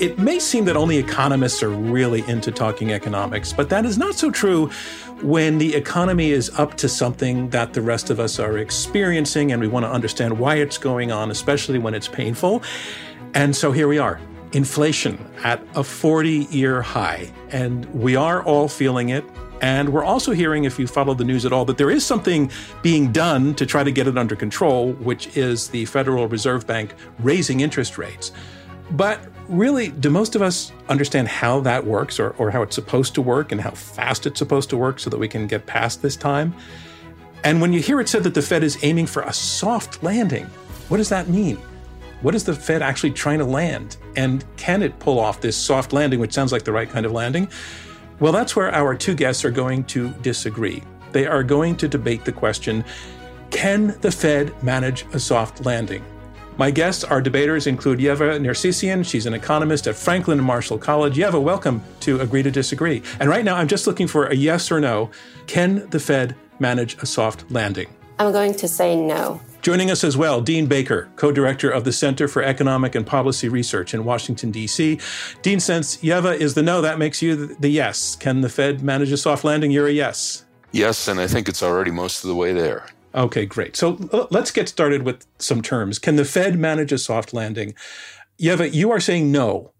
It may seem that only economists are really into talking economics, but that is not so true when the economy is up to something that the rest of us are experiencing and we want to understand why it's going on, especially when it's painful. And so here we are inflation at a 40 year high, and we are all feeling it. And we're also hearing, if you follow the news at all, that there is something being done to try to get it under control, which is the Federal Reserve Bank raising interest rates. But really, do most of us understand how that works or, or how it's supposed to work and how fast it's supposed to work so that we can get past this time? And when you hear it said that the Fed is aiming for a soft landing, what does that mean? What is the Fed actually trying to land? And can it pull off this soft landing, which sounds like the right kind of landing? Well, that's where our two guests are going to disagree. They are going to debate the question can the Fed manage a soft landing? My guests, our debaters, include Yeva Nersisyan. She's an economist at Franklin and Marshall College. Yeva, welcome to Agree to Disagree. And right now, I'm just looking for a yes or no. Can the Fed manage a soft landing? I'm going to say no. Joining us as well, Dean Baker, co director of the Center for Economic and Policy Research in Washington, D.C. Dean, since Yeva is the no, that makes you the yes. Can the Fed manage a soft landing? You're a yes. Yes, and I think it's already most of the way there. Okay, great. So let's get started with some terms. Can the Fed manage a soft landing? Yeva, you are saying no.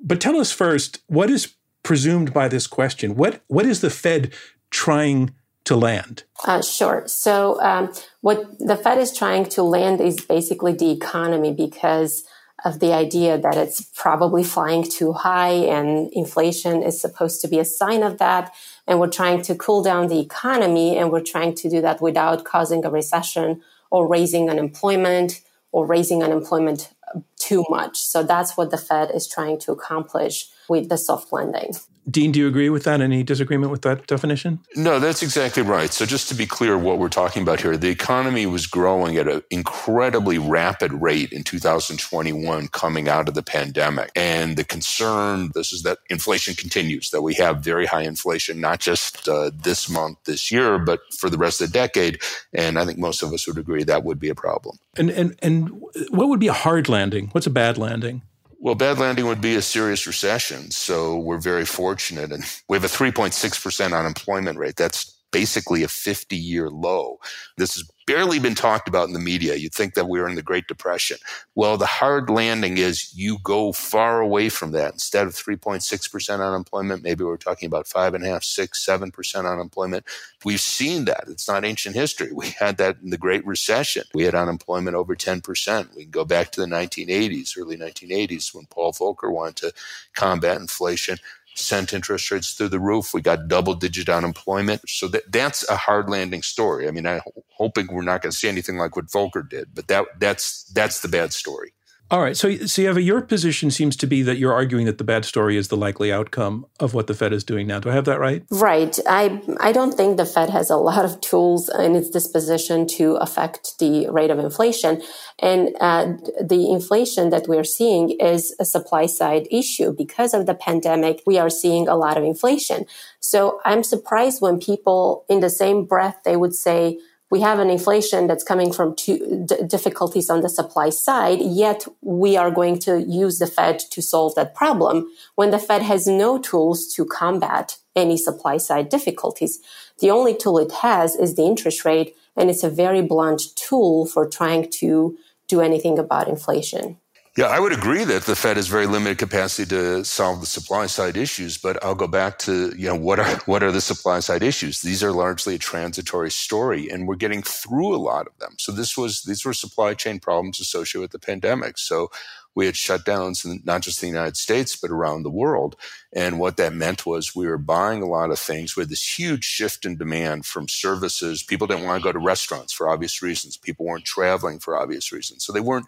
But tell us first, what is presumed by this question? What what is the Fed trying to land? Uh, sure. So, um, what the Fed is trying to land is basically the economy because of the idea that it's probably flying too high and inflation is supposed to be a sign of that. And we're trying to cool down the economy and we're trying to do that without causing a recession or raising unemployment or raising unemployment too much. So that's what the Fed is trying to accomplish with the soft landing. Dean, do you agree with that? Any disagreement with that definition? No, that's exactly right. So, just to be clear, what we're talking about here, the economy was growing at an incredibly rapid rate in 2021 coming out of the pandemic. And the concern, this is that inflation continues, that we have very high inflation, not just uh, this month, this year, but for the rest of the decade. And I think most of us would agree that would be a problem. And, and, and what would be a hard landing? What's a bad landing? Well, bad landing would be a serious recession. So we're very fortunate. And we have a 3.6% unemployment rate. That's basically a 50 year low. This has barely been talked about in the media. You'd think that we were in the Great Depression. Well, the hard landing is you go far away from that. Instead of 3.6% unemployment, maybe we're talking about five and a half, six, seven percent unemployment. We've seen that. It's not ancient history. We had that in the Great Recession. We had unemployment over 10%. We can go back to the 1980s, early 1980s, when Paul Volcker wanted to combat inflation sent interest rates through the roof. We got double digit unemployment. So that, that's a hard landing story. I mean, I'm hoping we're not going to see anything like what Volcker did, but that, that's, that's the bad story. All right. So, Yeva, your position seems to be that you're arguing that the bad story is the likely outcome of what the Fed is doing now. Do I have that right? Right. I I don't think the Fed has a lot of tools in its disposition to affect the rate of inflation, and uh, the inflation that we're seeing is a supply side issue because of the pandemic. We are seeing a lot of inflation. So I'm surprised when people, in the same breath, they would say we have an inflation that's coming from two d- difficulties on the supply side, yet we are going to use the Fed to solve that problem when the Fed has no tools to combat any supply side difficulties. The only tool it has is the interest rate, and it's a very blunt tool for trying to do anything about inflation. Yeah, I would agree that the Fed has very limited capacity to solve the supply side issues, but I'll go back to, you know, what are what are the supply side issues? These are largely a transitory story and we're getting through a lot of them. So this was these were supply chain problems associated with the pandemic. So we had shutdowns in not just the United States, but around the world. And what that meant was we were buying a lot of things. Had this huge shift in demand from services. People didn't want to go to restaurants for obvious reasons. People weren't traveling for obvious reasons. So they weren't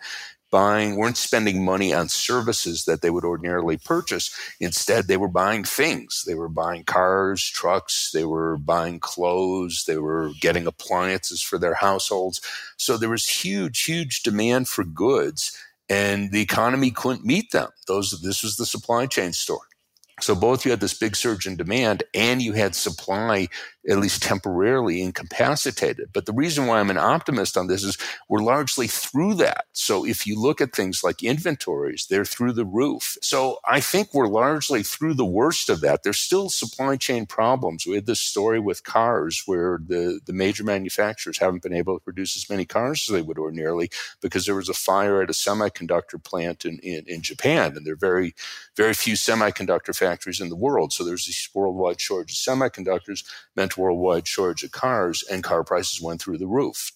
buying, weren't spending money on services that they would ordinarily purchase. Instead, they were buying things. They were buying cars, trucks, they were buying clothes, they were getting appliances for their households. So there was huge, huge demand for goods and the economy couldn't meet them. Those, this was the supply chain story. So both you had this big surge in demand and you had supply at least temporarily incapacitated. But the reason why I'm an optimist on this is we're largely through that. So if you look at things like inventories, they're through the roof. So I think we're largely through the worst of that. There's still supply chain problems. We had this story with cars where the, the major manufacturers haven't been able to produce as many cars as they would ordinarily because there was a fire at a semiconductor plant in, in, in Japan. And there are very, very few semiconductor factories in the world. So there's this worldwide shortage of semiconductors meant worldwide shortage of cars, and car prices went through the roof.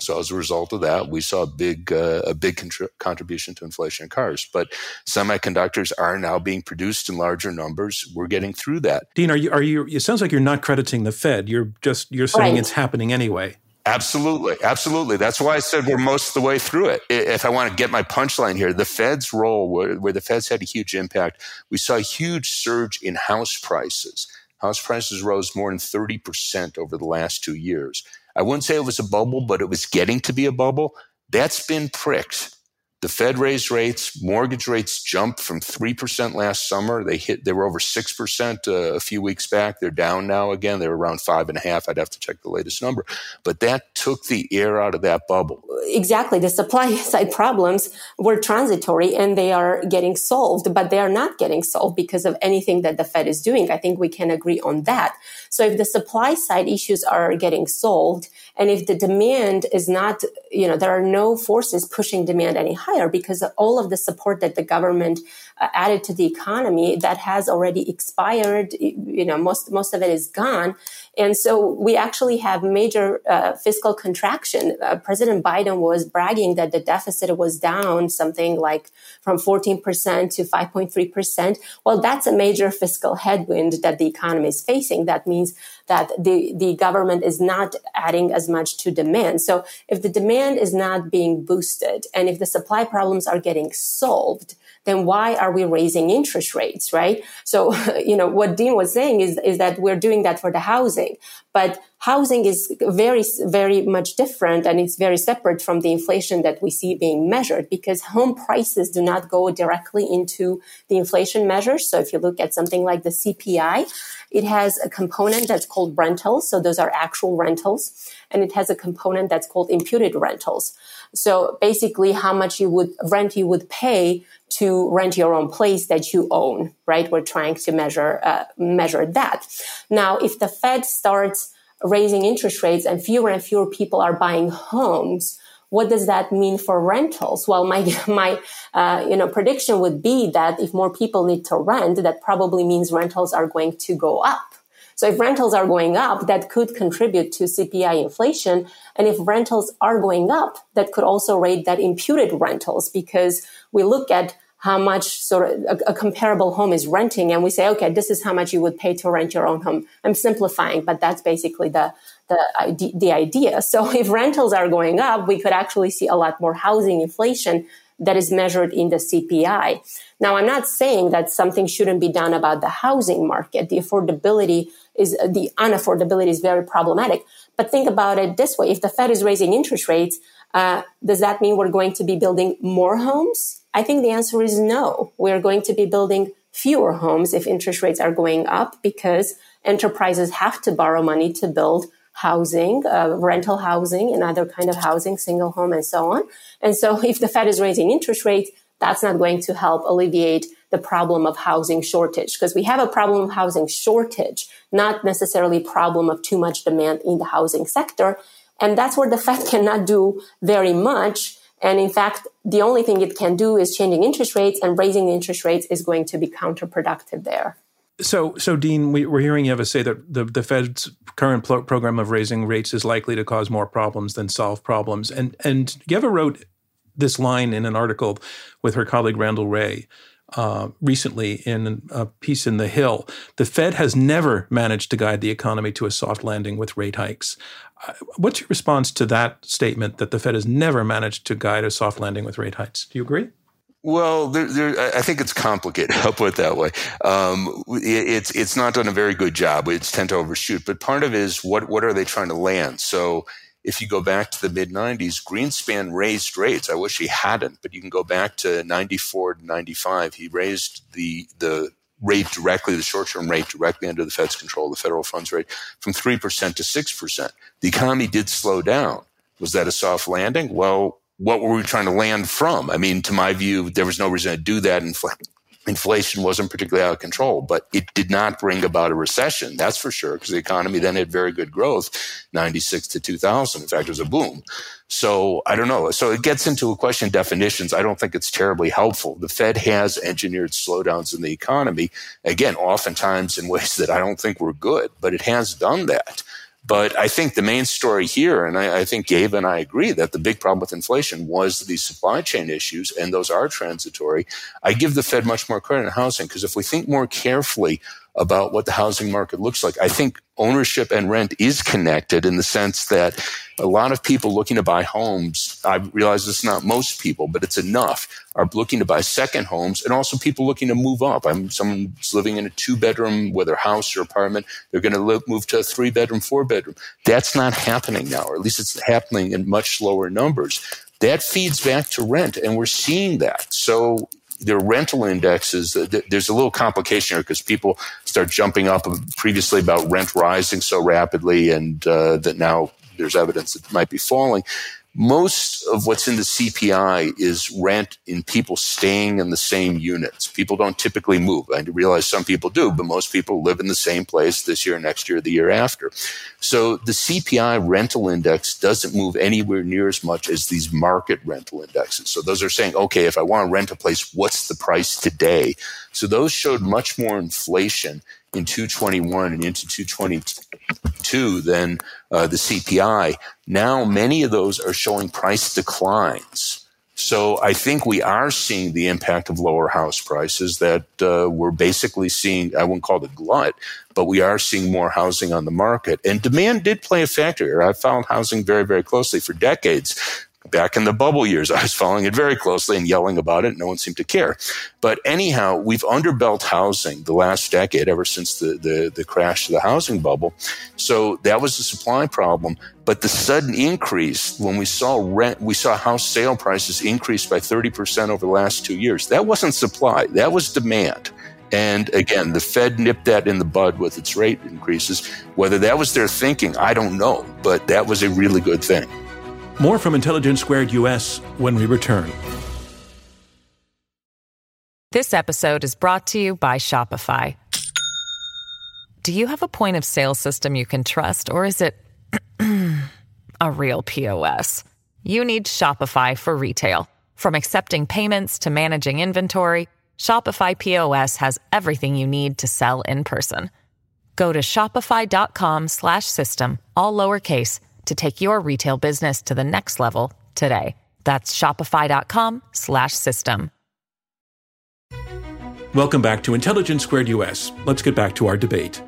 So as a result of that, we saw a big uh, a big contri- contribution to inflation in cars. But semiconductors are now being produced in larger numbers. We're getting through that. Dean, are you are you? It sounds like you're not crediting the Fed. You're just you're saying right. it's happening anyway. Absolutely, absolutely. That's why I said we're most of the way through it. If I want to get my punchline here, the Fed's role, where, where the Fed's had a huge impact, we saw a huge surge in house prices House prices rose more than 30% over the last two years. I wouldn't say it was a bubble, but it was getting to be a bubble. That's been pricked. The Fed raised rates. Mortgage rates jumped from 3% last summer. They hit, they were over 6% uh, a few weeks back. They're down now again. They're around five and a half. I'd have to check the latest number, but that took the air out of that bubble. Exactly. The supply side problems were transitory and they are getting solved, but they are not getting solved because of anything that the Fed is doing. I think we can agree on that. So if the supply side issues are getting solved and if the demand is not, you know, there are no forces pushing demand any higher because all of the support that the government uh, added to the economy that has already expired, you know, most, most of it is gone. And so we actually have major uh, fiscal contraction. Uh, President Biden was bragging that the deficit was down something like from 14% to 5.3%. Well, that's a major fiscal headwind that the economy is facing. That means that the, the government is not adding as much to demand. So if the demand is not being boosted and if the supply problems are getting solved, then why are we raising interest rates, right? So, you know, what Dean was saying is, is that we're doing that for the housing, but housing is very, very much different and it's very separate from the inflation that we see being measured because home prices do not go directly into the inflation measures. So if you look at something like the CPI, it has a component that's called rentals. So those are actual rentals. And it has a component that's called imputed rentals. So basically how much you would rent you would pay to rent your own place that you own, right? We're trying to measure, uh, measure that. Now, if the Fed starts raising interest rates and fewer and fewer people are buying homes, what does that mean for rentals? Well, my, my, uh, you know, prediction would be that if more people need to rent, that probably means rentals are going to go up. So if rentals are going up, that could contribute to CPI inflation. And if rentals are going up, that could also rate that imputed rentals because we look at how much sort of a, a, comparable home is renting and we say okay this is how much you would pay to rent your own home i'm simplifying but that's basically the the, the idea so if rentals are going up we could actually see a lot more housing inflation that is measured in the cpi now i'm not saying that something shouldn't be done about the housing market. The affordability is the unaffordability is very problematic. But think about it this way. If the fed is raising interest rates uh, does that mean we're going to be building more homes? I think the answer is no. We're going to be building fewer homes if interest rates are going up because enterprises have to borrow money to build housing, uh, rental housing and other kind of housing, single home and so on. And so if the Fed is raising interest rates, that's not going to help alleviate the problem of housing shortage because we have a problem of housing shortage, not necessarily problem of too much demand in the housing sector. And that's where the Fed cannot do very much and in fact, the only thing it can do is changing interest rates and raising interest rates is going to be counterproductive there. So, so Dean, we, are hearing you have a say that the, the Fed's current pro- program of raising rates is likely to cause more problems than solve problems. And and Yeva wrote this line in an article with her colleague Randall Wray uh, recently in a piece in The Hill. The Fed has never managed to guide the economy to a soft landing with rate hikes. Uh, what's your response to that statement that the Fed has never managed to guide a soft landing with rate hikes? Do you agree? Well, there, there, I think it's complicated. I'll put it that way. Um, it's it's not done a very good job. It's tend to overshoot. But part of it is what what are they trying to land? So if you go back to the mid 90s, Greenspan raised rates. I wish he hadn't, but you can go back to 94 to 95. He raised the, the rate directly, the short term rate directly under the Fed's control, the federal funds rate, from 3% to 6%. The economy did slow down. Was that a soft landing? Well, what were we trying to land from? I mean, to my view, there was no reason to do that. And inflation wasn't particularly out of control, but it did not bring about a recession. That's for sure, because the economy then had very good growth, 96 to 2000. In fact, it was a boom. So I don't know. So it gets into a question of definitions. I don't think it's terribly helpful. The Fed has engineered slowdowns in the economy, again, oftentimes in ways that I don't think were good, but it has done that. But I think the main story here, and I, I, think Gabe and I agree that the big problem with inflation was the supply chain issues, and those are transitory. I give the Fed much more credit in housing because if we think more carefully about what the housing market looks like. I think ownership and rent is connected in the sense that a lot of people looking to buy homes, I realize it's not most people, but it's enough, are looking to buy second homes and also people looking to move up. I'm someone's living in a two bedroom, whether house or apartment, they're going to live, move to a three bedroom, four bedroom. That's not happening now, or at least it's happening in much lower numbers. That feeds back to rent, and we're seeing that. So their rental indexes, there's a little complication here because people start jumping up previously about rent rising so rapidly and uh, that now there's evidence that it might be falling most of what's in the CPI is rent in people staying in the same units. People don't typically move. I realize some people do, but most people live in the same place this year, next year, the year after. So the CPI rental index doesn't move anywhere near as much as these market rental indexes. So those are saying, okay, if I want to rent a place, what's the price today? So those showed much more inflation in 221 and into 222 than uh, the CPI. Now, many of those are showing price declines. So I think we are seeing the impact of lower house prices that uh, we're basically seeing. I wouldn't call it a glut, but we are seeing more housing on the market. And demand did play a factor here. I've followed housing very, very closely for decades back in the bubble years, I was following it very closely and yelling about it. No one seemed to care. But anyhow, we've underbuilt housing the last decade, ever since the, the, the crash of the housing bubble. So that was a supply problem. But the sudden increase when we saw rent, we saw house sale prices increase by 30% over the last two years. That wasn't supply. That was demand. And again, the Fed nipped that in the bud with its rate increases. Whether that was their thinking, I don't know, but that was a really good thing. More from Intelligence Squared US when we return. This episode is brought to you by Shopify. Do you have a point of sale system you can trust, or is it a real POS? You need Shopify for retail. From accepting payments to managing inventory, Shopify POS has everything you need to sell in person. Go to shopify.com/system all lowercase to take your retail business to the next level today. That's shopify.com slash system. Welcome back to Intelligence Squared US. Let's get back to our debate.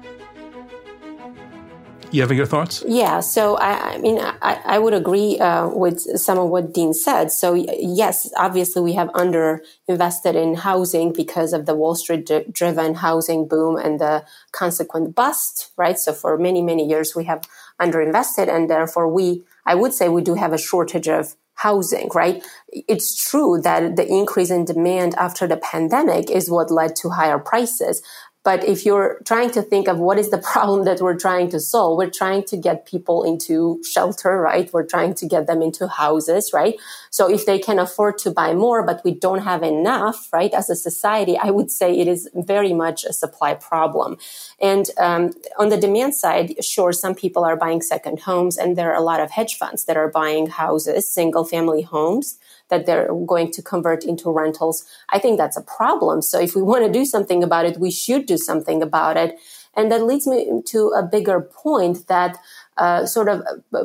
You have your thoughts? Yeah. So I, I mean, I, I would agree uh, with some of what Dean said. So yes, obviously we have under invested in housing because of the Wall Street driven housing boom and the consequent bust, right? So for many many years we have underinvested, and therefore we, I would say, we do have a shortage of housing, right? It's true that the increase in demand after the pandemic is what led to higher prices. But if you're trying to think of what is the problem that we're trying to solve, we're trying to get people into shelter, right? We're trying to get them into houses, right? So if they can afford to buy more, but we don't have enough, right? As a society, I would say it is very much a supply problem. And um, on the demand side, sure, some people are buying second homes, and there are a lot of hedge funds that are buying houses, single family homes that they're going to convert into rentals. I think that's a problem. So if we want to do something about it, we should do something about it. And that leads me to a bigger point that uh, sort of uh,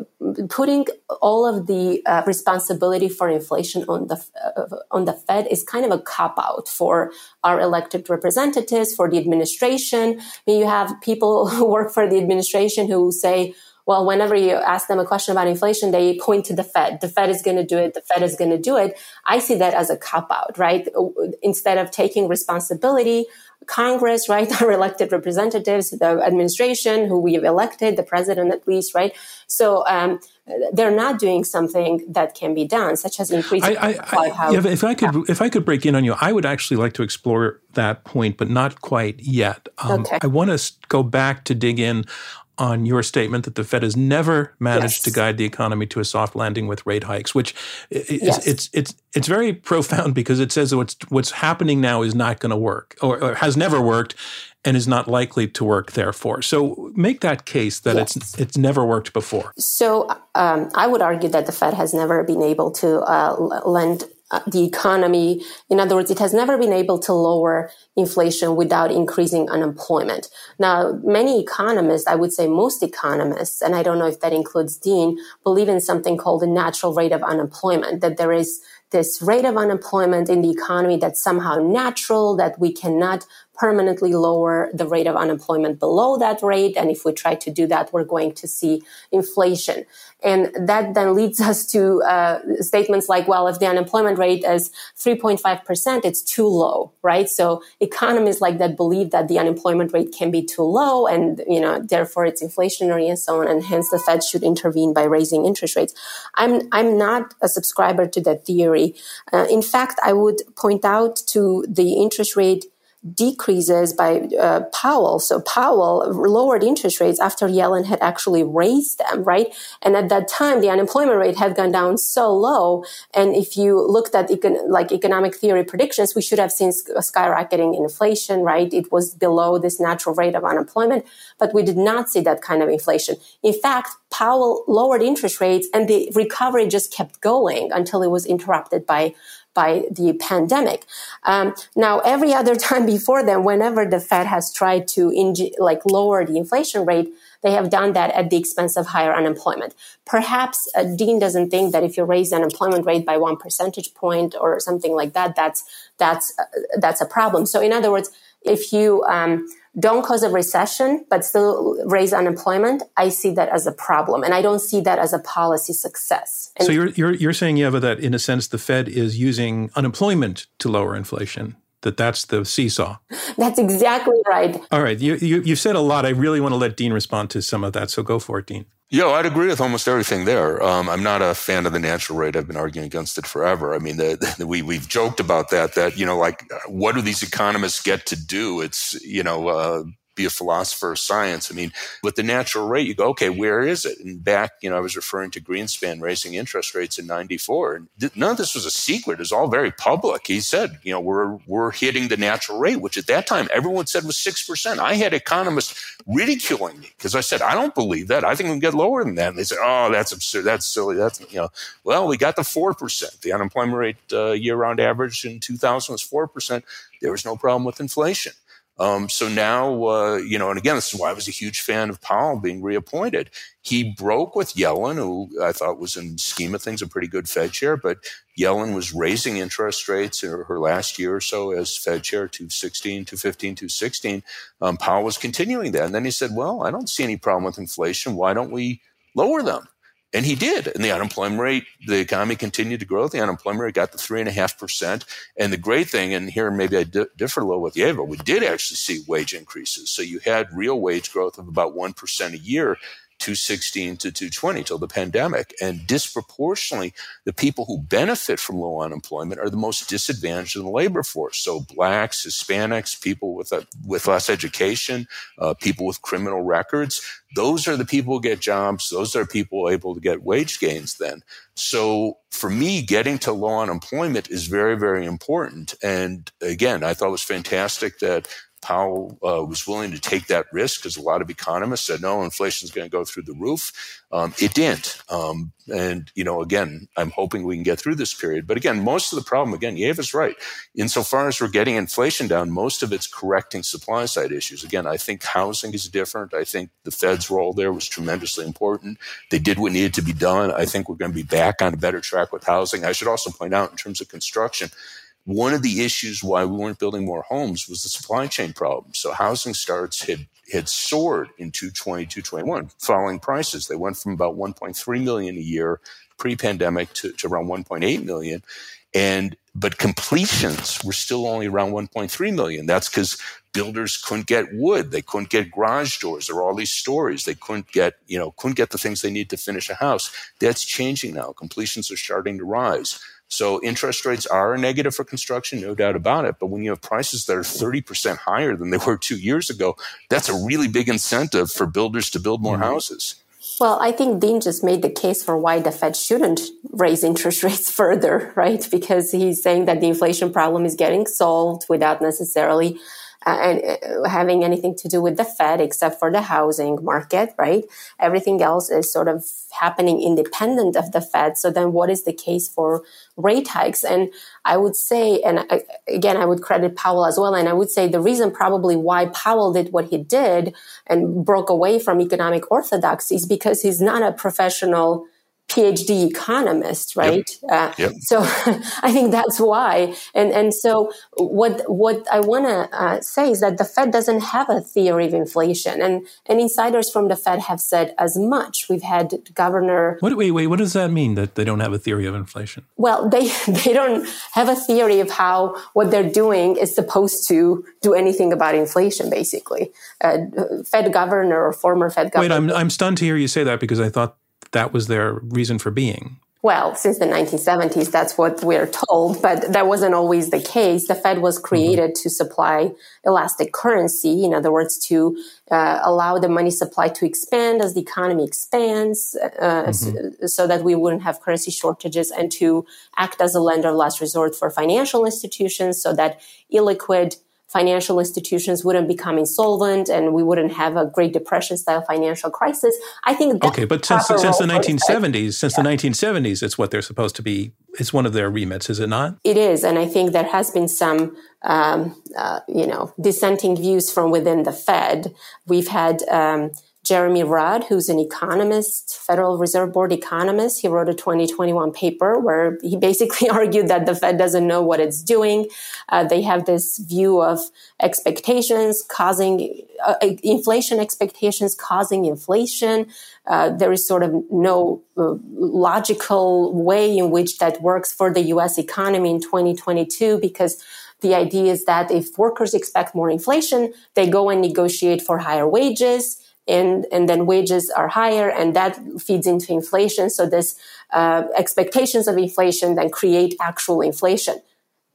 putting all of the uh, responsibility for inflation on the uh, on the Fed is kind of a cop out for our elected representatives, for the administration. I mean, you have people who work for the administration who say, well, whenever you ask them a question about inflation, they point to the Fed. The Fed is going to do it. The Fed is going to do it. I see that as a cop out, right? Instead of taking responsibility, Congress, right? Our elected representatives, the administration who we have elected, the president at least, right? So, um, they're not doing something that can be done, such as increasing. I, I, I, if I could, yeah. if I could break in on you, I would actually like to explore that point, but not quite yet. Um, okay. I want to go back to dig in on your statement that the Fed has never managed yes. to guide the economy to a soft landing with rate hikes, which is, yes. it's it's it's very profound because it says what's what's happening now is not going to work or, or, has never worked and is not likely to work. Therefore, so make that case that yes. it's it's never worked before. So um, I would argue that the Fed has never been able to uh, lend Uh, the economy. In other words, it has never been able to lower inflation without increasing unemployment. Now, many economists, I would say most economists, and I don't know if that includes Dean, believe in something called the natural rate of unemployment, that there is this rate of unemployment in the economy that's somehow natural, that we cannot permanently lower the rate of unemployment below that rate. And if we try to do that, we're going to see inflation. And that then leads us to uh, statements like, well, if the unemployment rate is 3.5%, it's too low, right? So economists like that believe that the unemployment rate can be too low and, you know, therefore it's inflationary and so on. And hence the Fed should intervene by raising interest rates. I'm, I'm not a subscriber to that theory. Uh, in fact, I would point out to the interest rate decreases by uh, Powell. So Powell lowered interest rates after Yellen had actually raised them, right? And at that time, the unemployment rate had gone down so low. And if you looked at econ- like economic theory predictions, we should have seen skyrocketing inflation, right? It was below this natural rate of unemployment, but we did not see that kind of inflation. In fact, Powell lowered interest rates and the recovery just kept going until it was interrupted by by the pandemic. Um, now, every other time before then, whenever the Fed has tried to inj- like lower the inflation rate, they have done that at the expense of higher unemployment. Perhaps uh, Dean doesn't think that if you raise the unemployment rate by one percentage point or something like that, that's that's uh, that's a problem. So, in other words, if you um, don't cause a recession but still raise unemployment, I see that as a problem, and I don't see that as a policy success. And so you're you're you're saying, Eva, that in a sense the Fed is using unemployment to lower inflation. That that's the seesaw. That's exactly right. All right, you, you you've said a lot. I really want to let Dean respond to some of that. So go for it, Dean. Yeah, I'd agree with almost everything there. Um, I'm not a fan of the natural rate. I've been arguing against it forever. I mean, the, the, we we've joked about that. That you know, like, what do these economists get to do? It's you know, uh, be a philosopher of science. I mean, with the natural rate, you go, okay, where is it? And back, you know, I was referring to Greenspan raising interest rates in 94. And none of this was a secret. It was all very public. He said, you know, we're, we're hitting the natural rate, which at that time everyone said was 6%. I had economists ridiculing me because I said, I don't believe that. I think we can get lower than that. And they said, oh, that's absurd. That's silly. That's, you know, well, we got the 4%. The unemployment rate uh, year round average in 2000 was 4%. There was no problem with inflation. Um, so now, uh, you know, and again, this is why I was a huge fan of Powell being reappointed. He broke with Yellen, who I thought was in scheme of things a pretty good Fed chair, but Yellen was raising interest rates in her last year or so as Fed chair to 16, to 15, to 16. Um, Powell was continuing that. And then he said, well, I don't see any problem with inflation. Why don't we lower them? And he did. And the unemployment rate, the economy continued to grow. The unemployment rate got to three and a half percent. And the great thing, and here maybe I di- differ a little with Eva, we did actually see wage increases. So you had real wage growth of about 1% a year 216 to 220 till the pandemic. And disproportionately, the people who benefit from low unemployment are the most disadvantaged in the labor force. So blacks, Hispanics, people with, a, with less education, uh, people with criminal records. Those are the people who get jobs. Those are people able to get wage gains then. So for me, getting to low unemployment is very, very important. And again, I thought it was fantastic that Powell uh, was willing to take that risk because a lot of economists said, no, inflation is going to go through the roof. Um, it didn't. Um, and, you know, again, I'm hoping we can get through this period. But again, most of the problem, again, is right. Insofar as we're getting inflation down, most of it's correcting supply side issues. Again, I think housing is different. I think the Fed's role there was tremendously important. They did what needed to be done. I think we're going to be back on a better track with housing. I should also point out in terms of construction, one of the issues why we weren't building more homes was the supply chain problem. So housing starts had had soared in 220, 221, falling prices. They went from about 1.3 million a year pre-pandemic to, to around 1.8 million. And but completions were still only around 1.3 million. That's because builders couldn't get wood, they couldn't get garage doors. There all these stories they couldn't get, you know, couldn't get the things they need to finish a house. That's changing now. Completions are starting to rise. So interest rates are a negative for construction, no doubt about it. But when you have prices that are 30% higher than they were two years ago, that's a really big incentive for builders to build more mm-hmm. houses. Well, I think Dean just made the case for why the Fed shouldn't raise interest rates further, right? Because he's saying that the inflation problem is getting solved without necessarily uh, and uh, having anything to do with the Fed except for the housing market, right? Everything else is sort of happening independent of the Fed. So then what is the case for rate hikes? And I would say, and I, again, I would credit Powell as well. And I would say the reason probably why Powell did what he did and broke away from economic orthodoxy is because he's not a professional PhD economist, right? Yep. Uh, yep. So I think that's why. And and so what what I want to uh, say is that the Fed doesn't have a theory of inflation, and and insiders from the Fed have said as much. We've had Governor. What, wait, wait. What does that mean that they don't have a theory of inflation? Well, they they don't have a theory of how what they're doing is supposed to do anything about inflation. Basically, uh, Fed governor or former Fed governor. Wait, I'm I'm stunned to hear you say that because I thought that was their reason for being. Well, since the 1970s, that's what we're told, but that wasn't always the case. The Fed was created mm-hmm. to supply elastic currency, in other words, to uh, allow the money supply to expand as the economy expands, uh, mm-hmm. so, so, that we wouldn't have currency shortages, and to act as a lender of last resort for financial institutions so that illiquid financial institutions wouldn't become insolvent and we wouldn't have a Great Depression style financial crisis. I think okay, but since since the 1970s, since yeah. the 1970s, it's what they're supposed to be. It's one of their remits, is it not? It is, and I think there has been some, um, uh, you know, dissenting views from within the Fed. We've had. Um, Jeremy Rudd, who's an economist, Federal Reserve Board economist. He wrote a 2021 paper where he basically argued that the Fed doesn't know what it's doing. Uh, they have this view of expectations causing uh, inflation expectations causing inflation. Uh, there is sort of no uh, logical way in which that works for the US economy in 2022 because the idea is that if workers expect more inflation, they go and negotiate for higher wages and and then wages are higher and that feeds into inflation. So this uh, expectations of inflation then create actual inflation.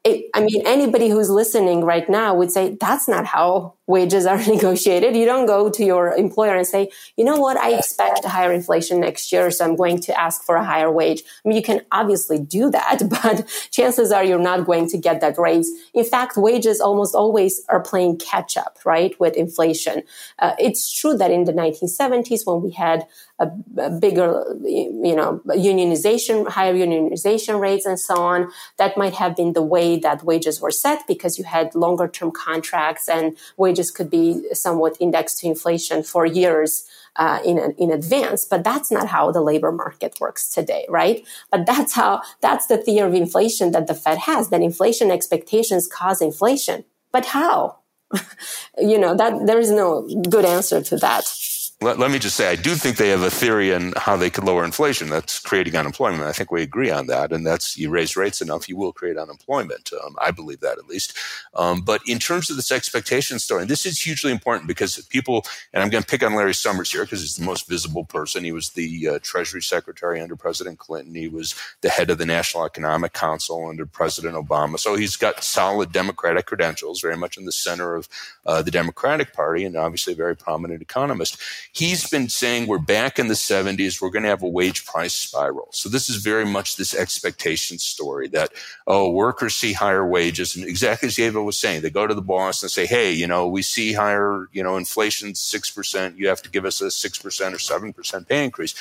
It, I mean, anybody who's listening right now would say that's not how wages are negotiated. You don't go to your employer and say, you know what, I expect a higher inflation next year, so I'm going to ask for a higher wage. I mean, you can obviously do that, but chances are you're not going to get that raise. In fact, wages almost always are playing catch up, right, with inflation. Uh, it's true that in the 1970s, when we had a, a, bigger, you know, unionization, higher unionization rates and so on, that might have been the way that wages were set because you had longer term contracts and wages wages could be somewhat indexed to inflation for years uh, in in advance. But that's not how the labor market works today, right? But that's how that's the theory of inflation that the Fed has. That inflation expectations cause inflation. But how? you know that there is no good answer to that let, let, me just say, I do think they have a theory on how they could lower inflation. That's creating unemployment. I think we agree on that. And that's you raise rates enough, you will create unemployment. Um, I believe that at least. Um, but in terms of this expectation story, and this is hugely important because people, and I'm going to pick on Larry Summers here because he's the most visible person. He was the uh, Treasury Secretary under President Clinton. He was the head of the National Economic Council under President Obama. So he's got solid Democratic credentials, very much in the center of uh, the Democratic Party, and obviously a very prominent economist he's been saying we're back in the 70s, we're going to have a wage price spiral. So this is very much this expectation story that, oh, workers see higher wages. And exactly as Eva was saying, they go to the boss and say, hey, you know, we see higher, you know, inflation 6%, you have to give us a 6% or 7% pay increase.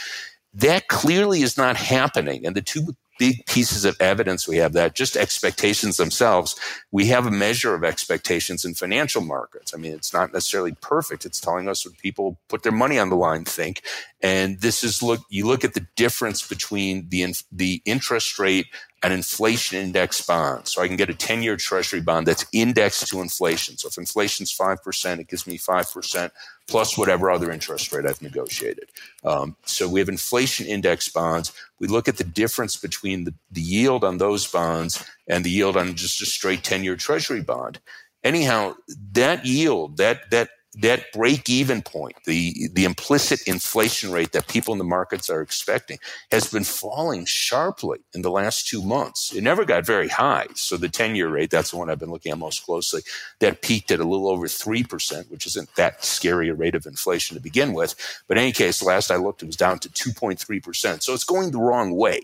That clearly is not happening. And the two big pieces of evidence we have that just expectations themselves we have a measure of expectations in financial markets. I mean it's not necessarily perfect. It's telling us what people put their money on the line think. And this is look you look at the difference between the the interest rate an inflation index bond. So I can get a 10 year treasury bond that's indexed to inflation. So if inflation's 5%, it gives me 5% plus whatever other interest rate I've negotiated. Um, so we have inflation index bonds. We look at the difference between the, the yield on those bonds and the yield on just a straight 10 year treasury bond. Anyhow, that yield, that, that that break even point, the, the implicit inflation rate that people in the markets are expecting has been falling sharply in the last two months. It never got very high. So the 10 year rate, that's the one I've been looking at most closely, that peaked at a little over 3%, which isn't that scary a rate of inflation to begin with. But in any case, last I looked, it was down to 2.3%. So it's going the wrong way.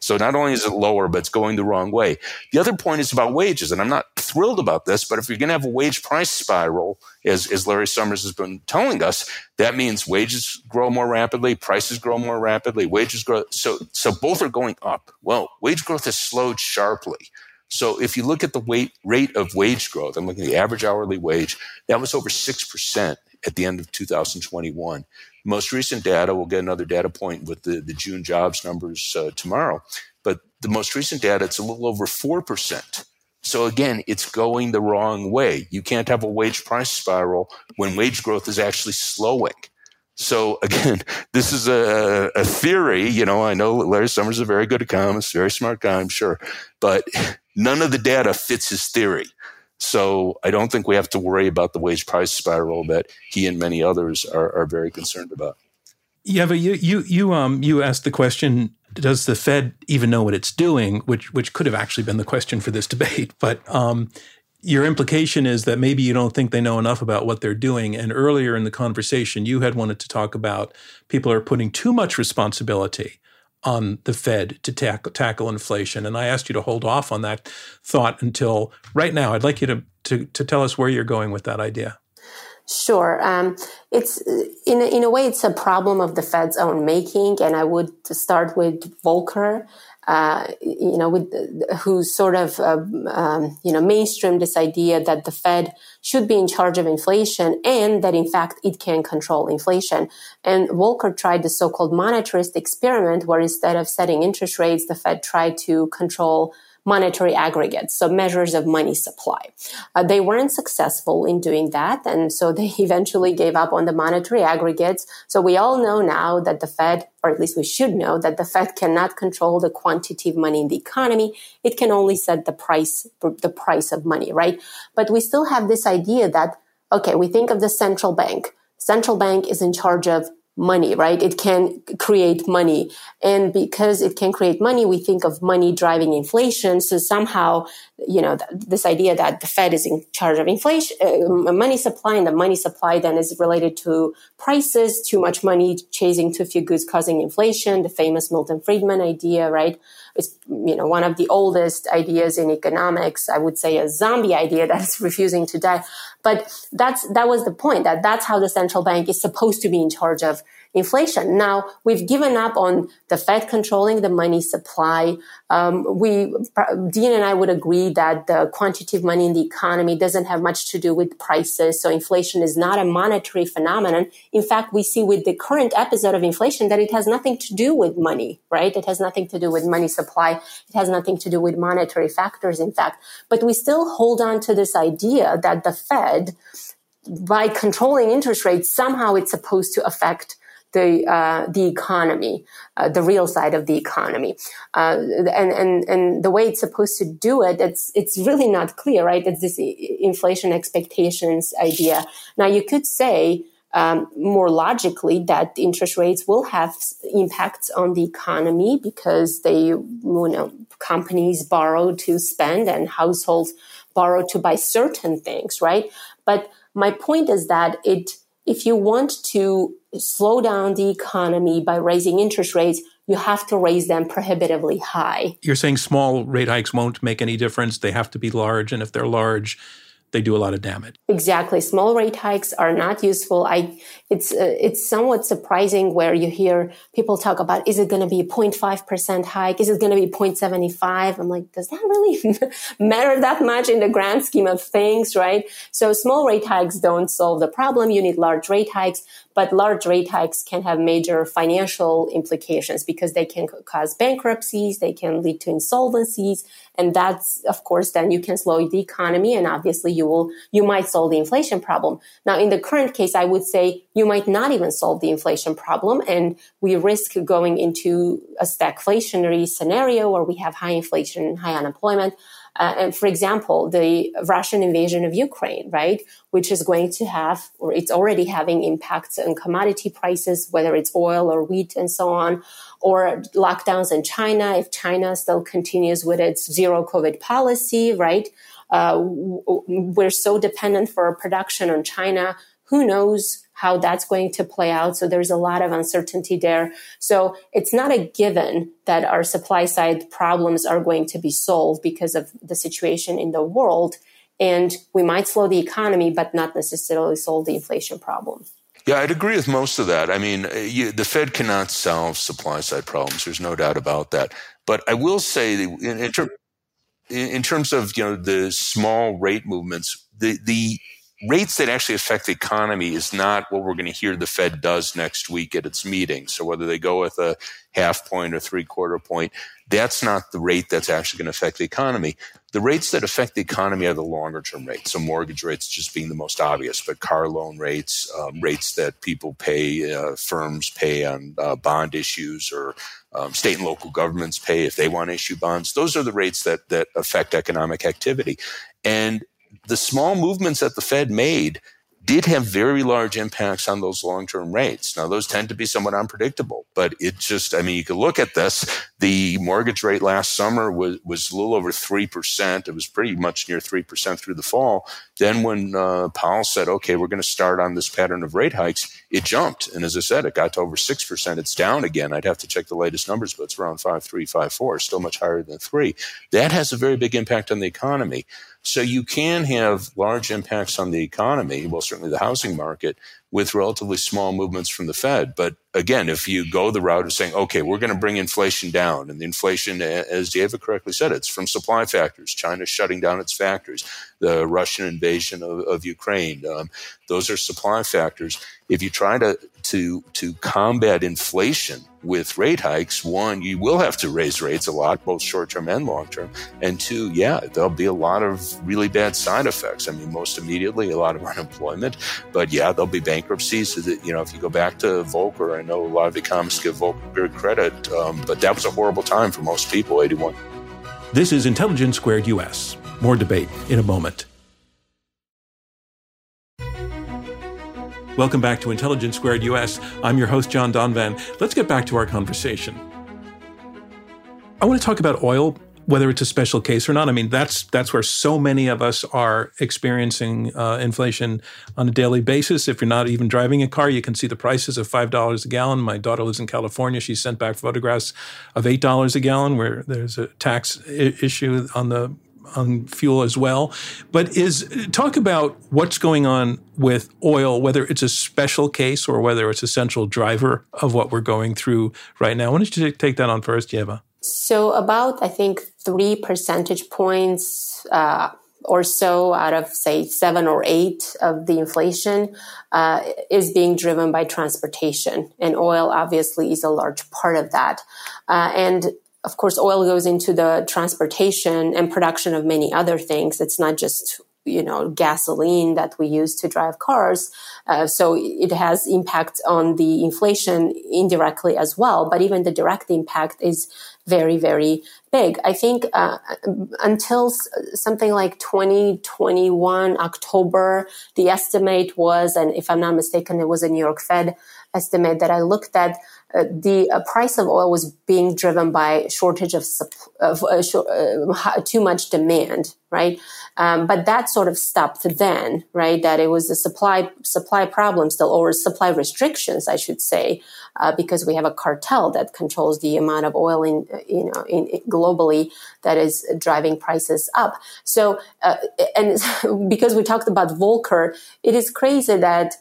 So not only is it lower, but it's going the wrong way. The other point is about wages, and I'm not thrilled about this, but if you're going to have a wage price spiral, as, as Larry Summers has been telling us, that means wages grow more rapidly, prices grow more rapidly, wages grow. So, so both are going up. Well, wage growth has slowed sharply. So if you look at the weight, rate of wage growth, I'm looking at the average hourly wage, that was over 6% at the end of 2021 most recent data, we'll get another data point with the, the June jobs numbers uh, tomorrow, but the most recent data, it's a little over 4%. So again, it's going the wrong way. You can't have a wage price spiral when wage growth is actually slowing. So again, this is a, a theory. You know, I know Larry Summers is a very good economist, very smart guy, I'm sure, but none of the data fits his theory. So I don't think we have to worry about the wage price spiral that he and many others are, are very concerned about. Yeah, but you you you um you asked the question: Does the Fed even know what it's doing? Which which could have actually been the question for this debate, but um, your implication is that maybe you don't think they know enough about what they're doing. And earlier in the conversation, you had wanted to talk about people are putting too much responsibility on the Fed to tackle, tackle inflation. And I asked you to hold off on that thought until right now. I'd like you to, to, to tell us where you're going with that idea. Sure. Um, it's in a, in a way, it's a problem of the Fed's own making, and I would start with Volcker, uh, you know, with, who sort of, uh, um, you know, mainstreamed this idea that the Fed should be in charge of inflation and that in fact it can control inflation. And Volcker tried the so-called monetarist experiment where instead of setting interest rates, the Fed tried to control monetary aggregates, so measures of money supply. Uh, they weren't successful in doing that, and so they eventually gave up on the monetary aggregates. So we all know now that the Fed, or at least we should know, that the Fed cannot control the quantity of money in the economy. It can only set the price, the price of money, right? But we still have this idea that, okay, we think of the central bank. Central bank is in charge of money, right? It can create money. And because it can create money, we think of money driving inflation. So somehow, you know, th- this idea that the Fed is in charge of inflation, uh, money supply and the money supply then is related to prices, too much money chasing too few goods causing inflation, the famous Milton Friedman idea, right? It's, you know, one of the oldest ideas in economics. I would say a zombie idea that is refusing to die. But that's, that was the point that that's how the central bank is supposed to be in charge of inflation. Now we've given up on the Fed controlling the money supply. Um, we, Dean and I would agree that the quantitative money in the economy doesn't have much to do with prices. So inflation is not a monetary phenomenon. In fact, we see with the current episode of inflation that it has nothing to do with money, right? It has nothing to do with money supply. It has nothing to do with monetary factors, in fact. But we still hold on to this idea that the Fed, by controlling interest rates, somehow it's supposed to affect the uh, the economy, uh, the real side of the economy, uh, and and and the way it's supposed to do it, it's it's really not clear, right? It's this inflation expectations idea. Now you could say. Um, more logically, that interest rates will have impacts on the economy because they, you know, companies borrow to spend and households borrow to buy certain things, right? But my point is that it if you want to slow down the economy by raising interest rates, you have to raise them prohibitively high. You're saying small rate hikes won't make any difference. They have to be large. And if they're large, they do a lot of damage. Exactly. Small rate hikes are not useful. I, it's, uh, it's somewhat surprising where you hear people talk about, is it going to be a 0.5% hike? Is it going to be 0.75? I'm like, does that really matter that much in the grand scheme of things, right? So small rate hikes don't solve the problem. You need large rate hikes, but large rate hikes can have major financial implications because they can cause bankruptcies. They can lead to insolvencies and that's, of course, then you can slow the economy and obviously you will, you might solve the inflation problem. Now, in the current case, I would say you might not even solve the inflation problem and we risk going into a stagflationary scenario where we have high inflation, and high unemployment. Uh, and for example, the Russian invasion of Ukraine, right, which is going to have, or it's already having impacts on commodity prices, whether it's oil or wheat and so on, or lockdowns in China. If China still continues with its zero COVID policy, right, uh, we're so dependent for production on China. Who knows how that's going to play out. So there's a lot of uncertainty there. So it's not a given that our supply side problems are going to be solved because of the situation in the world. And we might slow the economy, but not necessarily solve the inflation problem. Yeah, I'd agree with most of that. I mean, you, the Fed cannot solve supply side problems. There's no doubt about that. But I will say, in, in, ter- in terms of you know the small rate movements, the the rates that actually affect the economy is not what we're going to hear the Fed does next week at its meeting. So whether they go with a half point or three quarter point, that's not the rate that's actually going to affect the economy. The rates that affect the economy are the longer term rates. So mortgage rates just being the most obvious, but car loan rates, um, rates that people pay, uh, firms pay on uh, bond issues or um, state and local governments pay if they want to issue bonds. Those are the rates that, that affect economic activity. And the small movements that the Fed made did have very large impacts on those long-term rates. Now, those tend to be somewhat unpredictable, but it just, I mean, you could look at this. The mortgage rate last summer was, was a little over 3%. It was pretty much near 3% through the fall. Then when uh, Powell said, okay, we're going to start on this pattern of rate hikes, it jumped. And as I said, it got to over 6%. It's down again. I'd have to check the latest numbers, but it's around 5.3, 5.4, still much higher than 3. That has a very big impact on the economy. So you can have large impacts on the economy, well, certainly the housing market, with relatively small movements from the Fed. But again, if you go the route of saying, okay, we're going to bring inflation down, and the inflation, as David correctly said, it's from supply factors. China shutting down its factories, the Russian invasion of, of Ukraine. Um, those are supply factors. If you try to, to, to combat inflation with rate hikes, one, you will have to raise rates a lot, both short term and long term. And two, yeah, there'll be a lot of really bad side effects. I mean, most immediately, a lot of unemployment, but yeah, there'll be bankruptcies. You know, if you go back to Volcker, I know a lot of economists give Volcker credit, um, but that was a horrible time for most people, 81. This is Intelligence Squared US. More debate in a moment. Welcome back to Intelligence Squared US. I'm your host, John Donvan. Let's get back to our conversation. I want to talk about oil, whether it's a special case or not. I mean, that's that's where so many of us are experiencing uh, inflation on a daily basis. If you're not even driving a car, you can see the prices of five dollars a gallon. My daughter lives in California; she sent back photographs of eight dollars a gallon, where there's a tax I- issue on the on fuel as well. But is talk about what's going on with oil, whether it's a special case or whether it's a central driver of what we're going through right now. Why don't you take that on first, Yeva? So about I think three percentage points. Uh, or so out of say seven or eight of the inflation uh, is being driven by transportation and oil obviously is a large part of that uh, and of course, oil goes into the transportation and production of many other things. It's not just you know gasoline that we use to drive cars uh, so it has impact on the inflation indirectly as well but even the direct impact is very very big i think uh, until something like 2021 october the estimate was and if i'm not mistaken it was a new york fed estimate that i looked at uh, the uh, price of oil was being driven by shortage of, of uh, sh- uh, too much demand, right? Um, but that sort of stopped then, right? That it was a supply supply problem still, or supply restrictions, I should say, uh, because we have a cartel that controls the amount of oil in you know in, in globally that is driving prices up. So and because we talked about Volcker, it is crazy that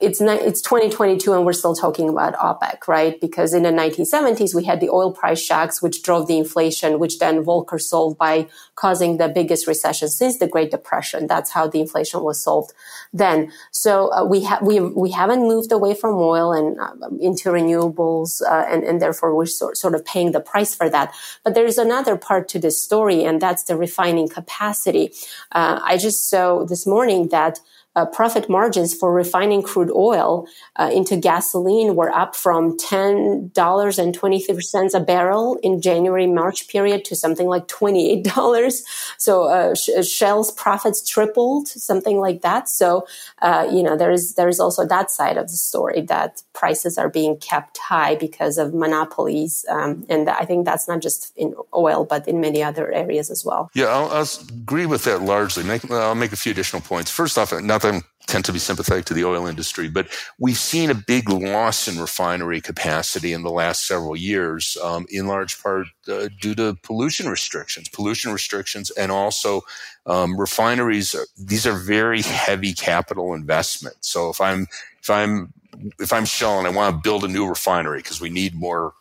it's it's 2022 and we're still talking about OPEC, right? Because in the 1970s we had the oil price shocks, which drove the inflation, which then Volcker solved by causing the biggest recession since the Great Depression. That's how the inflation was solved then. So uh, we have we we haven't moved away from oil and uh, into renewables, uh, and and therefore we're sort sort of paying the price for that. But there is another part to this story, and that's the refining capacity. Uh, I just saw this morning that uh, profit margins for refining crude oil uh, into gasoline were up from $10.23 a barrel in January March period to something like $28. So uh, Shell's profits tripled, something like that. So uh, you know there is there is also that side of the story that prices are being kept high because of monopolies, um, and I think that's not just in oil but in many other areas as well. Yeah, I'll, I'll agree with that largely. Make, I'll make a few additional points. First off, not I tend to be sympathetic to the oil industry, but we've seen a big loss in refinery capacity in the last several years, um, in large part uh, due to pollution restrictions, pollution restrictions, and also um, refineries. These are very heavy capital investments. So if I'm if I'm if I'm Shell and I want to build a new refinery because we need more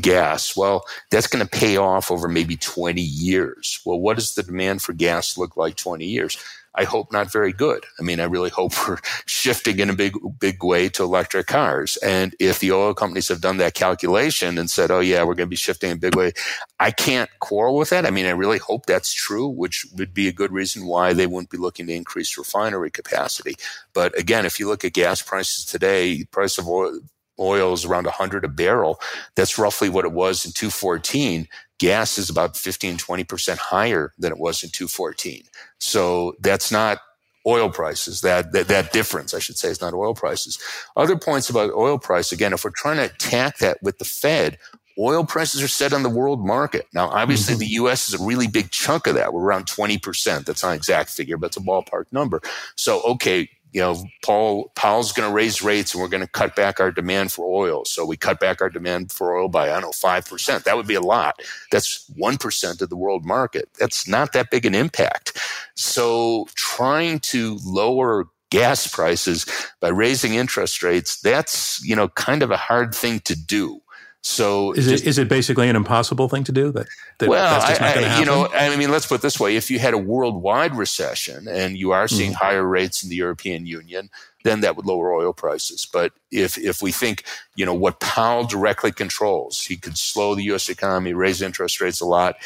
gas. Well, that's going to pay off over maybe 20 years. Well, what does the demand for gas look like 20 years? I hope not very good. I mean, I really hope we're shifting in a big, big way to electric cars. And if the oil companies have done that calculation and said, oh, yeah, we're going to be shifting in a big way, I can't quarrel with that. I mean, I really hope that's true, which would be a good reason why they wouldn't be looking to increase refinery capacity. But again, if you look at gas prices today, price of oil, oil is around 100 a barrel. That's roughly what it was in 2014 gas is about 15, 20% higher than it was in 2014. So that's not oil prices. That, that, that difference, I should say, is not oil prices. Other points about oil price, again, if we're trying to attack that with the Fed, oil prices are set on the world market. Now, obviously, mm-hmm. the U.S. is a really big chunk of that. We're around 20%. That's not an exact figure, but it's a ballpark number. So, okay, you know, Paul Powell's going to raise rates and we're going to cut back our demand for oil. So we cut back our demand for oil by I don't know five percent. That would be a lot. That's one percent of the world market. That's not that big an impact. So trying to lower gas prices by raising interest rates, that's you know kind of a hard thing to do. So is just, it is it basically an impossible thing to do? That, that well, I, you know, I mean, let's put it this way: if you had a worldwide recession and you are seeing mm-hmm. higher rates in the European Union, then that would lower oil prices. But if if we think, you know, what Powell directly controls, he could slow the U.S. economy, raise interest rates a lot.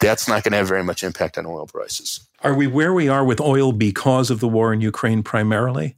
That's not going to have very much impact on oil prices. Are we where we are with oil because of the war in Ukraine primarily?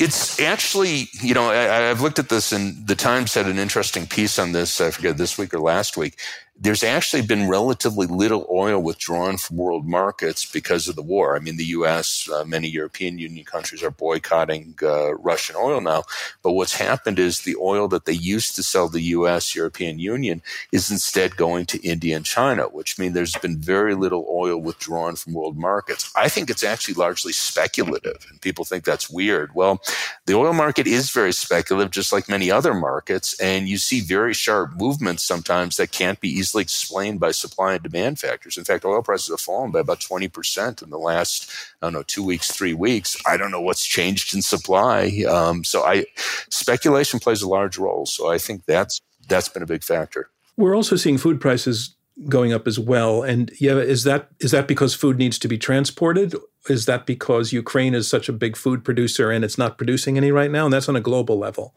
It's actually, you know, I, have looked at this, and the Times had an interesting piece on this. I forget this week or last week, there's actually been relatively little oil withdrawn from world markets because of the war. I mean, the U.S., uh, many European Union countries are boycotting uh, Russian oil now. But what's happened is the oil that they used to sell the U.S., European Union is instead going to India and China, which means there's been very little oil withdrawn from world markets. I think it's actually largely speculative, and people think that's weird. Well, the oil market is very speculative, just like many other markets, and you see very sharp movements sometimes that can't be easily explained by supply and demand factors. In fact, oil prices have fallen by about 20% in the last, I don't know, two weeks, three weeks. I don't know what's changed in supply. Um, so I, speculation plays a large role. So I think that's, that's been a big factor. We're also seeing food prices going up as well. And yeah, is that is that because food needs to be transported? Is that because Ukraine is such a big food producer and it's not producing any right now? And that's on a global level.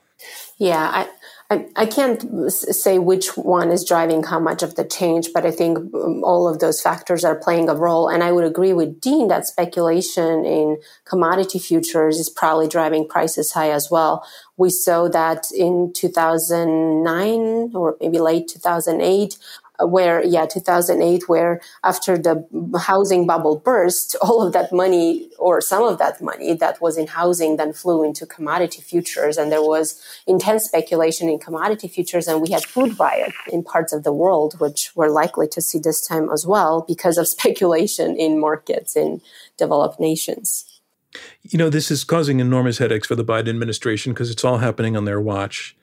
Yeah, I, I, can't say which one is driving how much of the change, but I think um, all of those factors are playing a role. And I would agree with Dean that speculation in commodity futures is probably driving prices high as well. We saw that in 2009 or maybe late 2008 where, yeah, 2008, where after the housing bubble burst, all of that money or some of that money that was in housing then flew into commodity futures. And there was intense speculation in commodity futures. And we had food riots in parts of the world, which we're likely to see this time as well because of speculation in markets in developed nations. You know, this is causing enormous headaches for the Biden administration because it's all happening on their watch.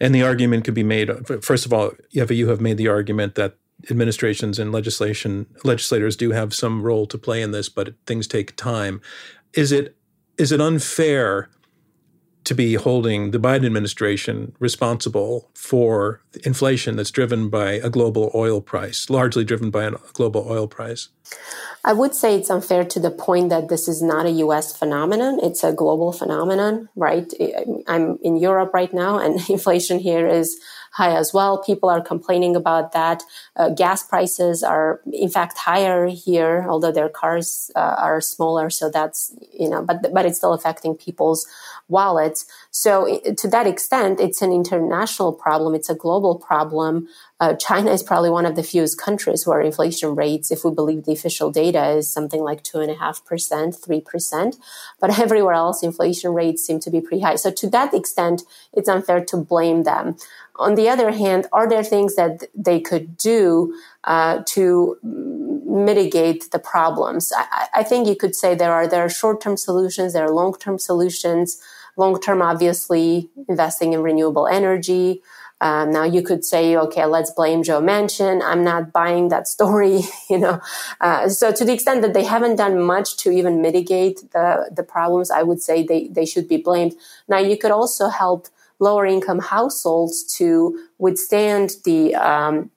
And the argument could be made. First of all, Yeva, you have made the argument that administrations and legislation legislators do have some role to play in this, but things take time. Is it is it unfair to be holding the Biden administration responsible for inflation that's driven by a global oil price, largely driven by a global oil price? I would say it's unfair to the point that this is not a US phenomenon. It's a global phenomenon, right? I'm in Europe right now and inflation here is high as well. People are complaining about that. Uh, gas prices are, in fact, higher here, although their cars uh, are smaller. So that's, you know, but, but it's still affecting people's wallets. So to that extent, it's an international problem. It's a global problem. Uh, China is probably one of the fewest countries where inflation rates, if we believe the official data, is something like two and a half percent, three percent. But everywhere else, inflation rates seem to be pretty high. So to that extent, it's unfair to blame them. On the other hand, are there things that they could do uh, to mitigate the problems? I, I, think you could say there are there are short term solutions, there are long term solutions. Long term, obviously, investing in renewable energy. Um, now you could say, okay, let's blame Joe Manchin. I'm not buying that story, you know. Uh, so to the extent that they haven't done much to even mitigate the the problems, I would say they they should be blamed. Now you could also help lower income households to withstand the um,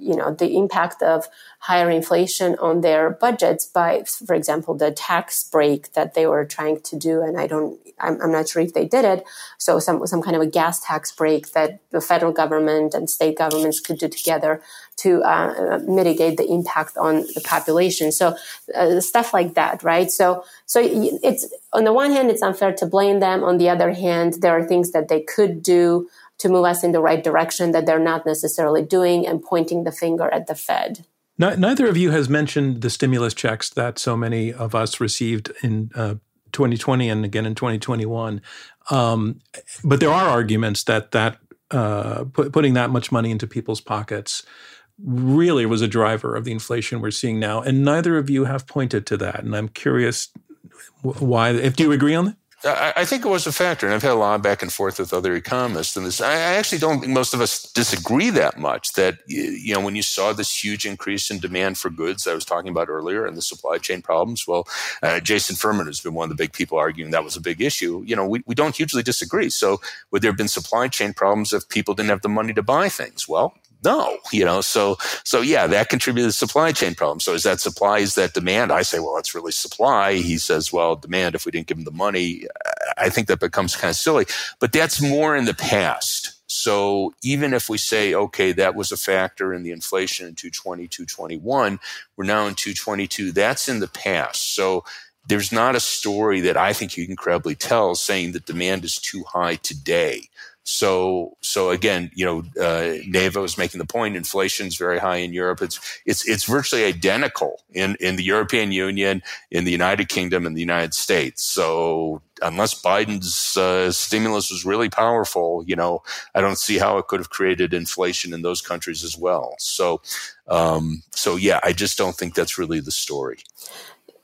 you know the impact of higher inflation on their budgets by for example the tax break that they were trying to do and i don't i'm, I'm not sure if they did it so some some kind of a gas tax break that the federal government and state governments could do together to uh, mitigate the impact on the population. So uh, stuff like that, right? So so it's on the one hand, it's unfair to blame them. On the other hand, there are things that they could do to move us in the right direction that they're not necessarily doing, and pointing the finger at the Fed. Neither of you has mentioned the stimulus checks that so many of us received in uh, 2020 and again in 2021. Um, but there are arguments that that uh, put, putting that much money into people's pockets really was a driver of the inflation we're seeing now. And neither of you have pointed to that. And I'm curious why, if do you agree on that? I, think it was a factor, and I've had a lot of back and forth with other economists. And this, I actually don't think most of us disagree that much. That you know, when you saw this huge increase in demand for goods I was talking about earlier, and the supply chain problems, well, uh, Jason Furman has been one of the big people arguing that was a big issue. You know, we, we don't hugely disagree. So, would there have been supply chain problems if people didn't have the money to buy things? Well, no, you know, so, so yeah, that contributed to the supply chain problem. So is that supply, is that demand? I say, well, it's really supply. He says, well, demand, if we didn't give him the money, I think that becomes kind of silly, but that's more in the past. So even if we say, okay, that was a factor in the inflation in 220, 221, we're now in 222, that's in the past. So there's not a story that I think you can credibly tell saying that demand is too high today. So, so again, you know, uh, Yeva was making the point. Inflation is very high in Europe. It's it's it's virtually identical in in the European Union, in the United Kingdom, and the United States. So, unless Biden's uh, stimulus was really powerful, you know, I don't see how it could have created inflation in those countries as well. So, um, so yeah, I just don't think that's really the story.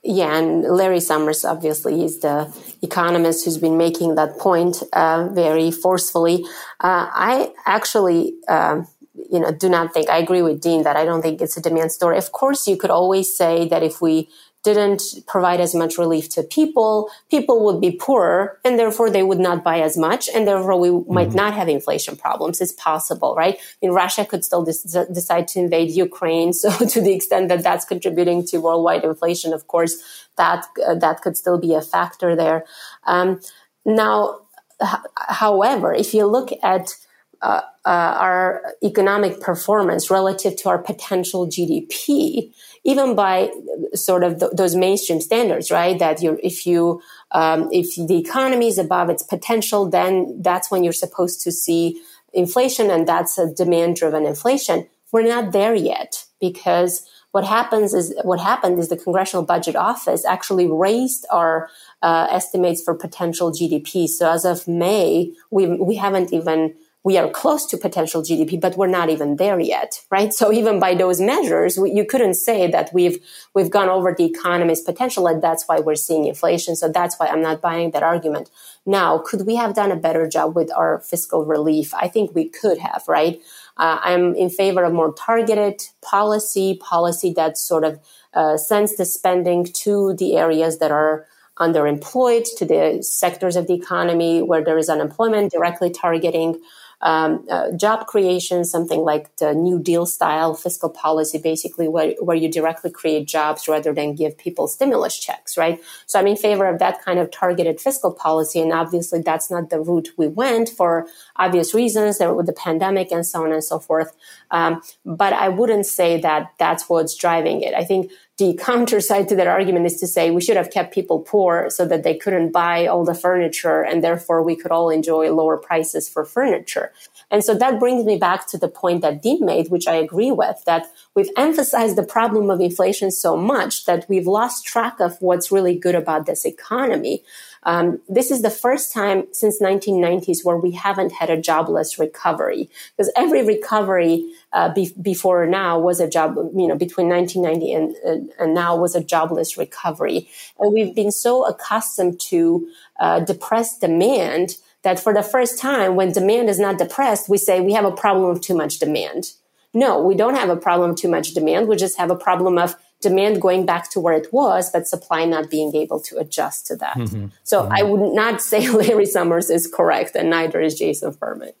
Yeah, and Larry Summers, obviously, is the economist who's been making that point uh, very forcefully. Uh, I actually, uh, you know, do not think I agree with Dean that I don't think it's a demand story. Of course, you could always say that if we didn't provide as much relief to people, people would be poorer and therefore they would not buy as much and therefore we mm-hmm. might not have inflation problems. It's possible, right? I mean, Russia could still des- decide to invade Ukraine. So to the extent that that's contributing to worldwide inflation, of course, that, uh, that could still be a factor there. Um, now, h- however, if you look at uh, uh, our economic performance relative to our potential GDP, even by sort of th- those mainstream standards, right? That you if you, um, if the economy is above its potential, then that's when you're supposed to see inflation and that's a demand driven inflation. we're not there yet because what happens is what happened is the Congressional Budget Office actually raised our uh, estimates for potential GDP. So as of May, we we haven't even we are close to potential GDP, but we're not even there yet, right? So even by those measures, we, you couldn't say that we've we've gone over the economy's potential, and that's why we're seeing inflation. So that's why I'm not buying that argument. Now, could we have done a better job with our fiscal relief? I think we could have, right? Uh, I'm in favor of more targeted policy, policy that sort of uh, sends the spending to the areas that are underemployed, to the sectors of the economy where there is unemployment, directly targeting um, uh, job creation, something like the New Deal style fiscal policy, basically where, where you directly create jobs rather than give people stimulus checks, right? So I'm in favor of that kind of targeted fiscal policy. And obviously that's not the route we went for obvious reasons with the pandemic and so on and so forth. Um, but I wouldn't say that that's what's driving it. I think the counter side to that argument is to say we should have kept people poor so that they couldn't buy all the furniture and therefore we could all enjoy lower prices for furniture. And so that brings me back to the point that Dean made, which I agree with, that we've emphasized the problem of inflation so much that we've lost track of what's really good about this economy. Um, this is the first time since 1990s where we haven't had a jobless recovery because every recovery uh, be- before now was a job, you know, between 1990 and, and, and, now was a jobless recovery. And we've been so accustomed to uh, depressed demand that for the first time, when demand is not depressed, we say we have a problem of too much demand. No, we don't have a problem of too much demand. We just have a problem of demand going back to where it was, but supply not being able to adjust to that. Mm-hmm. So mm-hmm. I would not say Larry Summers is correct, and neither is Jason Furman.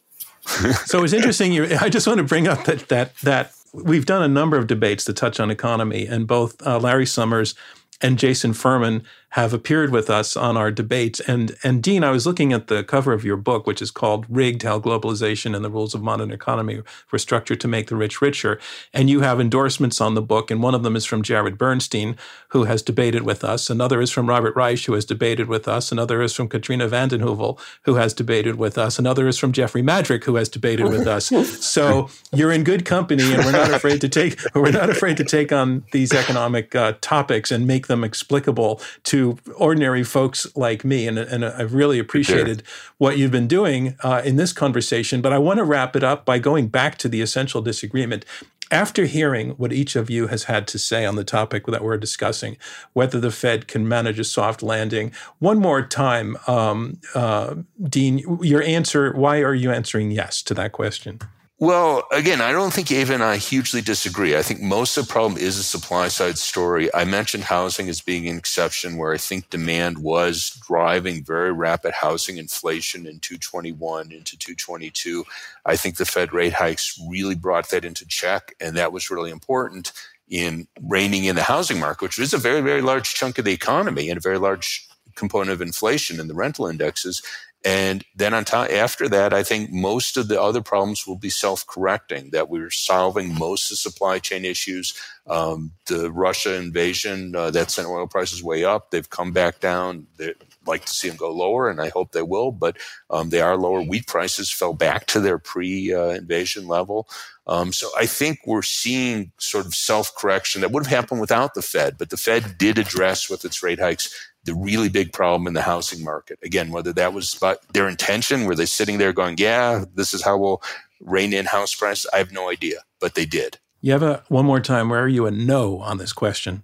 so it's interesting. You, I just want to bring up that that that we've done a number of debates to touch on economy, and both uh, Larry Summers and Jason Furman have appeared with us on our debates. And, and Dean, I was looking at the cover of your book, which is called Rigged How Globalization and the Rules of Modern Economy Were Structured to Make the Rich Richer. And you have endorsements on the book. And one of them is from Jared Bernstein, who has debated with us. Another is from Robert Reich, who has debated with us. Another is from Katrina vanden Heuvel, who has debated with us. Another is from Jeffrey Madrick, who has debated with us. So you're in good company, and we're not afraid to take we're not afraid to take on these economic uh, topics and make them explicable to ordinary folks like me. And, and I've really appreciated sure. what you've been doing uh, in this conversation. But I want to wrap it up by going back to the essential disagreement. After hearing what each of you has had to say on the topic that we're discussing, whether the Fed can manage a soft landing, one more time, um, uh, Dean, your answer, why are you answering yes to that question? Well, again, I don't think Yeva and I hugely disagree. I think most of the problem is a supply side story. I mentioned housing as being an exception where I think demand was driving very rapid housing inflation in 221 into 222. I think the Fed rate hikes really brought that into check, and that was really important in reining in the housing market, which is a very, very large chunk of the economy and a very large component of inflation in the rental indexes. And then on top, after that, I think most of the other problems will be self-correcting. That we're solving most of the supply chain issues. Um, the Russia invasion uh, that sent oil prices way up. They've come back down. They'd like to see them go lower, and I hope they will. But um, they are lower. Wheat prices fell back to their pre-invasion level. Um, so I think we're seeing sort of self-correction that would have happened without the Fed. But the Fed did address with its rate hikes the really big problem in the housing market. Again, whether that was their intention, were they sitting there going, yeah, this is how we'll rein in house prices? I have no idea, but they did. You have a one more time. Where are you a no on this question?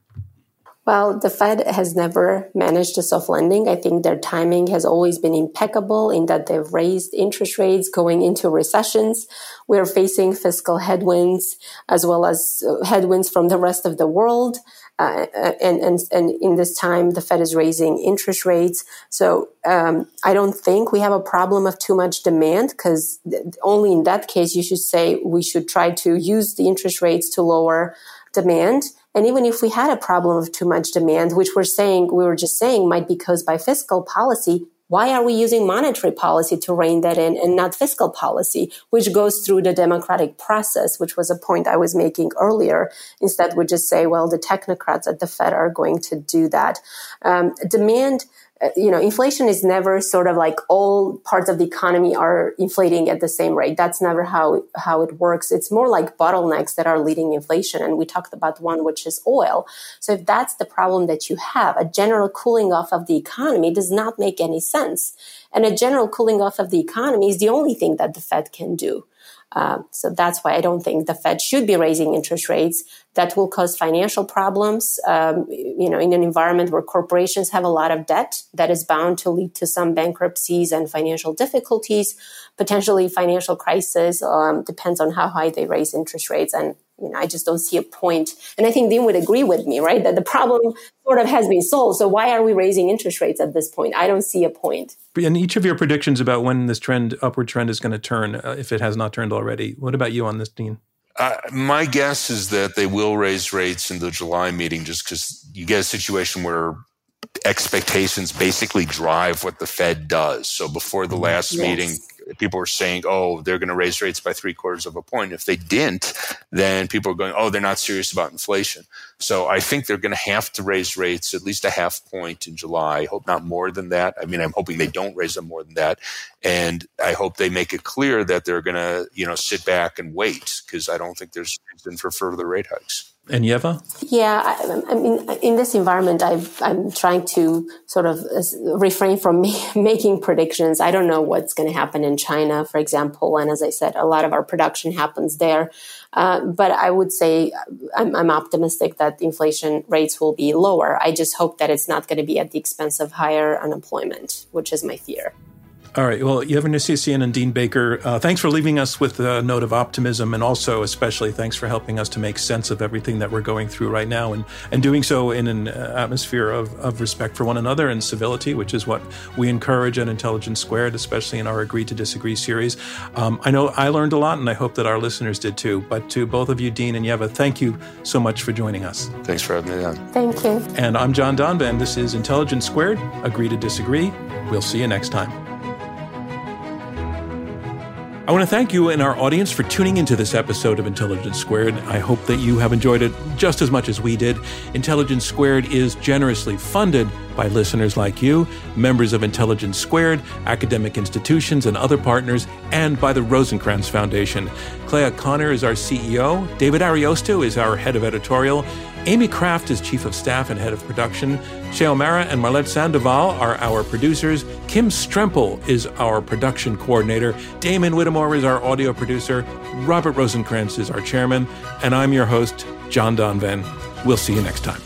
Well, the Fed has never managed a soft landing. I think their timing has always been impeccable in that they've raised interest rates going into recessions. We're facing fiscal headwinds as well as uh, headwinds from the rest of the world. Uh, and, and, and in this time, the Fed is raising interest rates. So um, I don't think we have a problem of too much demand because only in that case you should say we should try to use the interest rates to lower demand. And even if we had a problem of too much demand, which we're saying, we were just saying might be caused by fiscal policy, why are we using monetary policy to rein that in and not fiscal policy, which goes through the democratic process, which was a point I was making earlier. Instead, we just say, well, the technocrats at the Fed are going to do that. Um, demand Uh, you know, inflation is never sort of like all parts of the economy are inflating at the same rate. That's never how how it works. It's more like bottlenecks that are leading inflation, and we talked about one which is oil. So if that's the problem that you have, a general cooling off of the economy does not make any sense, and a general cooling off of the economy is the only thing that the Fed can do. Uh, so that's why I don't think the Fed should be raising interest rates. That will cause financial problems. Um, you know, in an environment where corporations have a lot of debt, that is bound to lead to some bankruptcies and financial difficulties, potentially financial crisis. Um, depends on how high they raise interest rates, and you know, I just don't see a point. And I think Dean would agree with me, right? That the problem sort of has been solved. So why are we raising interest rates at this point? I don't see a point. And each of your predictions about when this trend, upward trend, is going to turn, uh, if it has not turned already. What about you on this, Dean? Uh, my guess is that they will raise rates in the July meeting just because you get a situation where expectations basically drive what the Fed does. So before the last yes. meeting, people were saying, oh, they're going to raise rates by three quarters of a point. If they didn't, then people are going, oh, they're not serious about inflation. So I think they're going to have to raise rates at least a half point in July. Hope not more than that. I mean, I'm hoping they don't raise them more than that. And I hope they make it clear that they're going to, you know, sit back and wait because I don't think there's reason for further rate hikes. And Yeva? Yeah, I, I, mean, in this environment, i am trying to sort of refrain from making predictions. I don't know what's going to happen in China, for example. And as I said, a lot of our production happens there. Uh, but I would say I'm, I'm, optimistic that inflation rates will be lower. I just hope that it's not going to be at the expense of higher unemployment, which is my fear. All right. Well, Yeva Nersisyan and Dean Baker, uh, thanks for leaving us with a note of optimism, and also, especially, thanks for helping us to make sense of everything that we're going through right now, and and doing so in an uh, atmosphere of, of respect for one another and civility, which is what we encourage at Intelligence Squared, especially in our Agree to Disagree series. Um, I know I learned a lot, and I hope that our listeners did too. But to both of you, Dean and Yeva, thank you so much for joining us. Thanks for having me on. Thank you. And I'm John Donvan. This is Intelligence Squared. Agree to Disagree. We'll see you next time. I want to thank you and our audience for tuning into this episode of Intelligence Squared. I hope that you have enjoyed it just as much as we did. Intelligence Squared is generously funded by listeners like you, members of Intelligence Squared, academic institutions, and other partners, and by the Rosenkranz Foundation. Clea Connor is our CEO. David Ariosto is our head of editorial. Amy Kraft is chief of staff and head of production. Shea O'Mara and Marlette Sandoval are our producers. Kim Strempel is our production coordinator. Damon Whittemore is our audio producer. Robert Rosenkranz is our chairman. And I'm your host, John Donvan. We'll see you next time.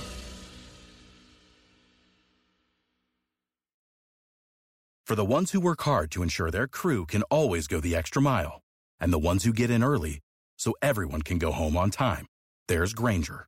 For the ones who work hard to ensure their crew can always go the extra mile, and the ones who get in early so everyone can go home on time, there's Grainger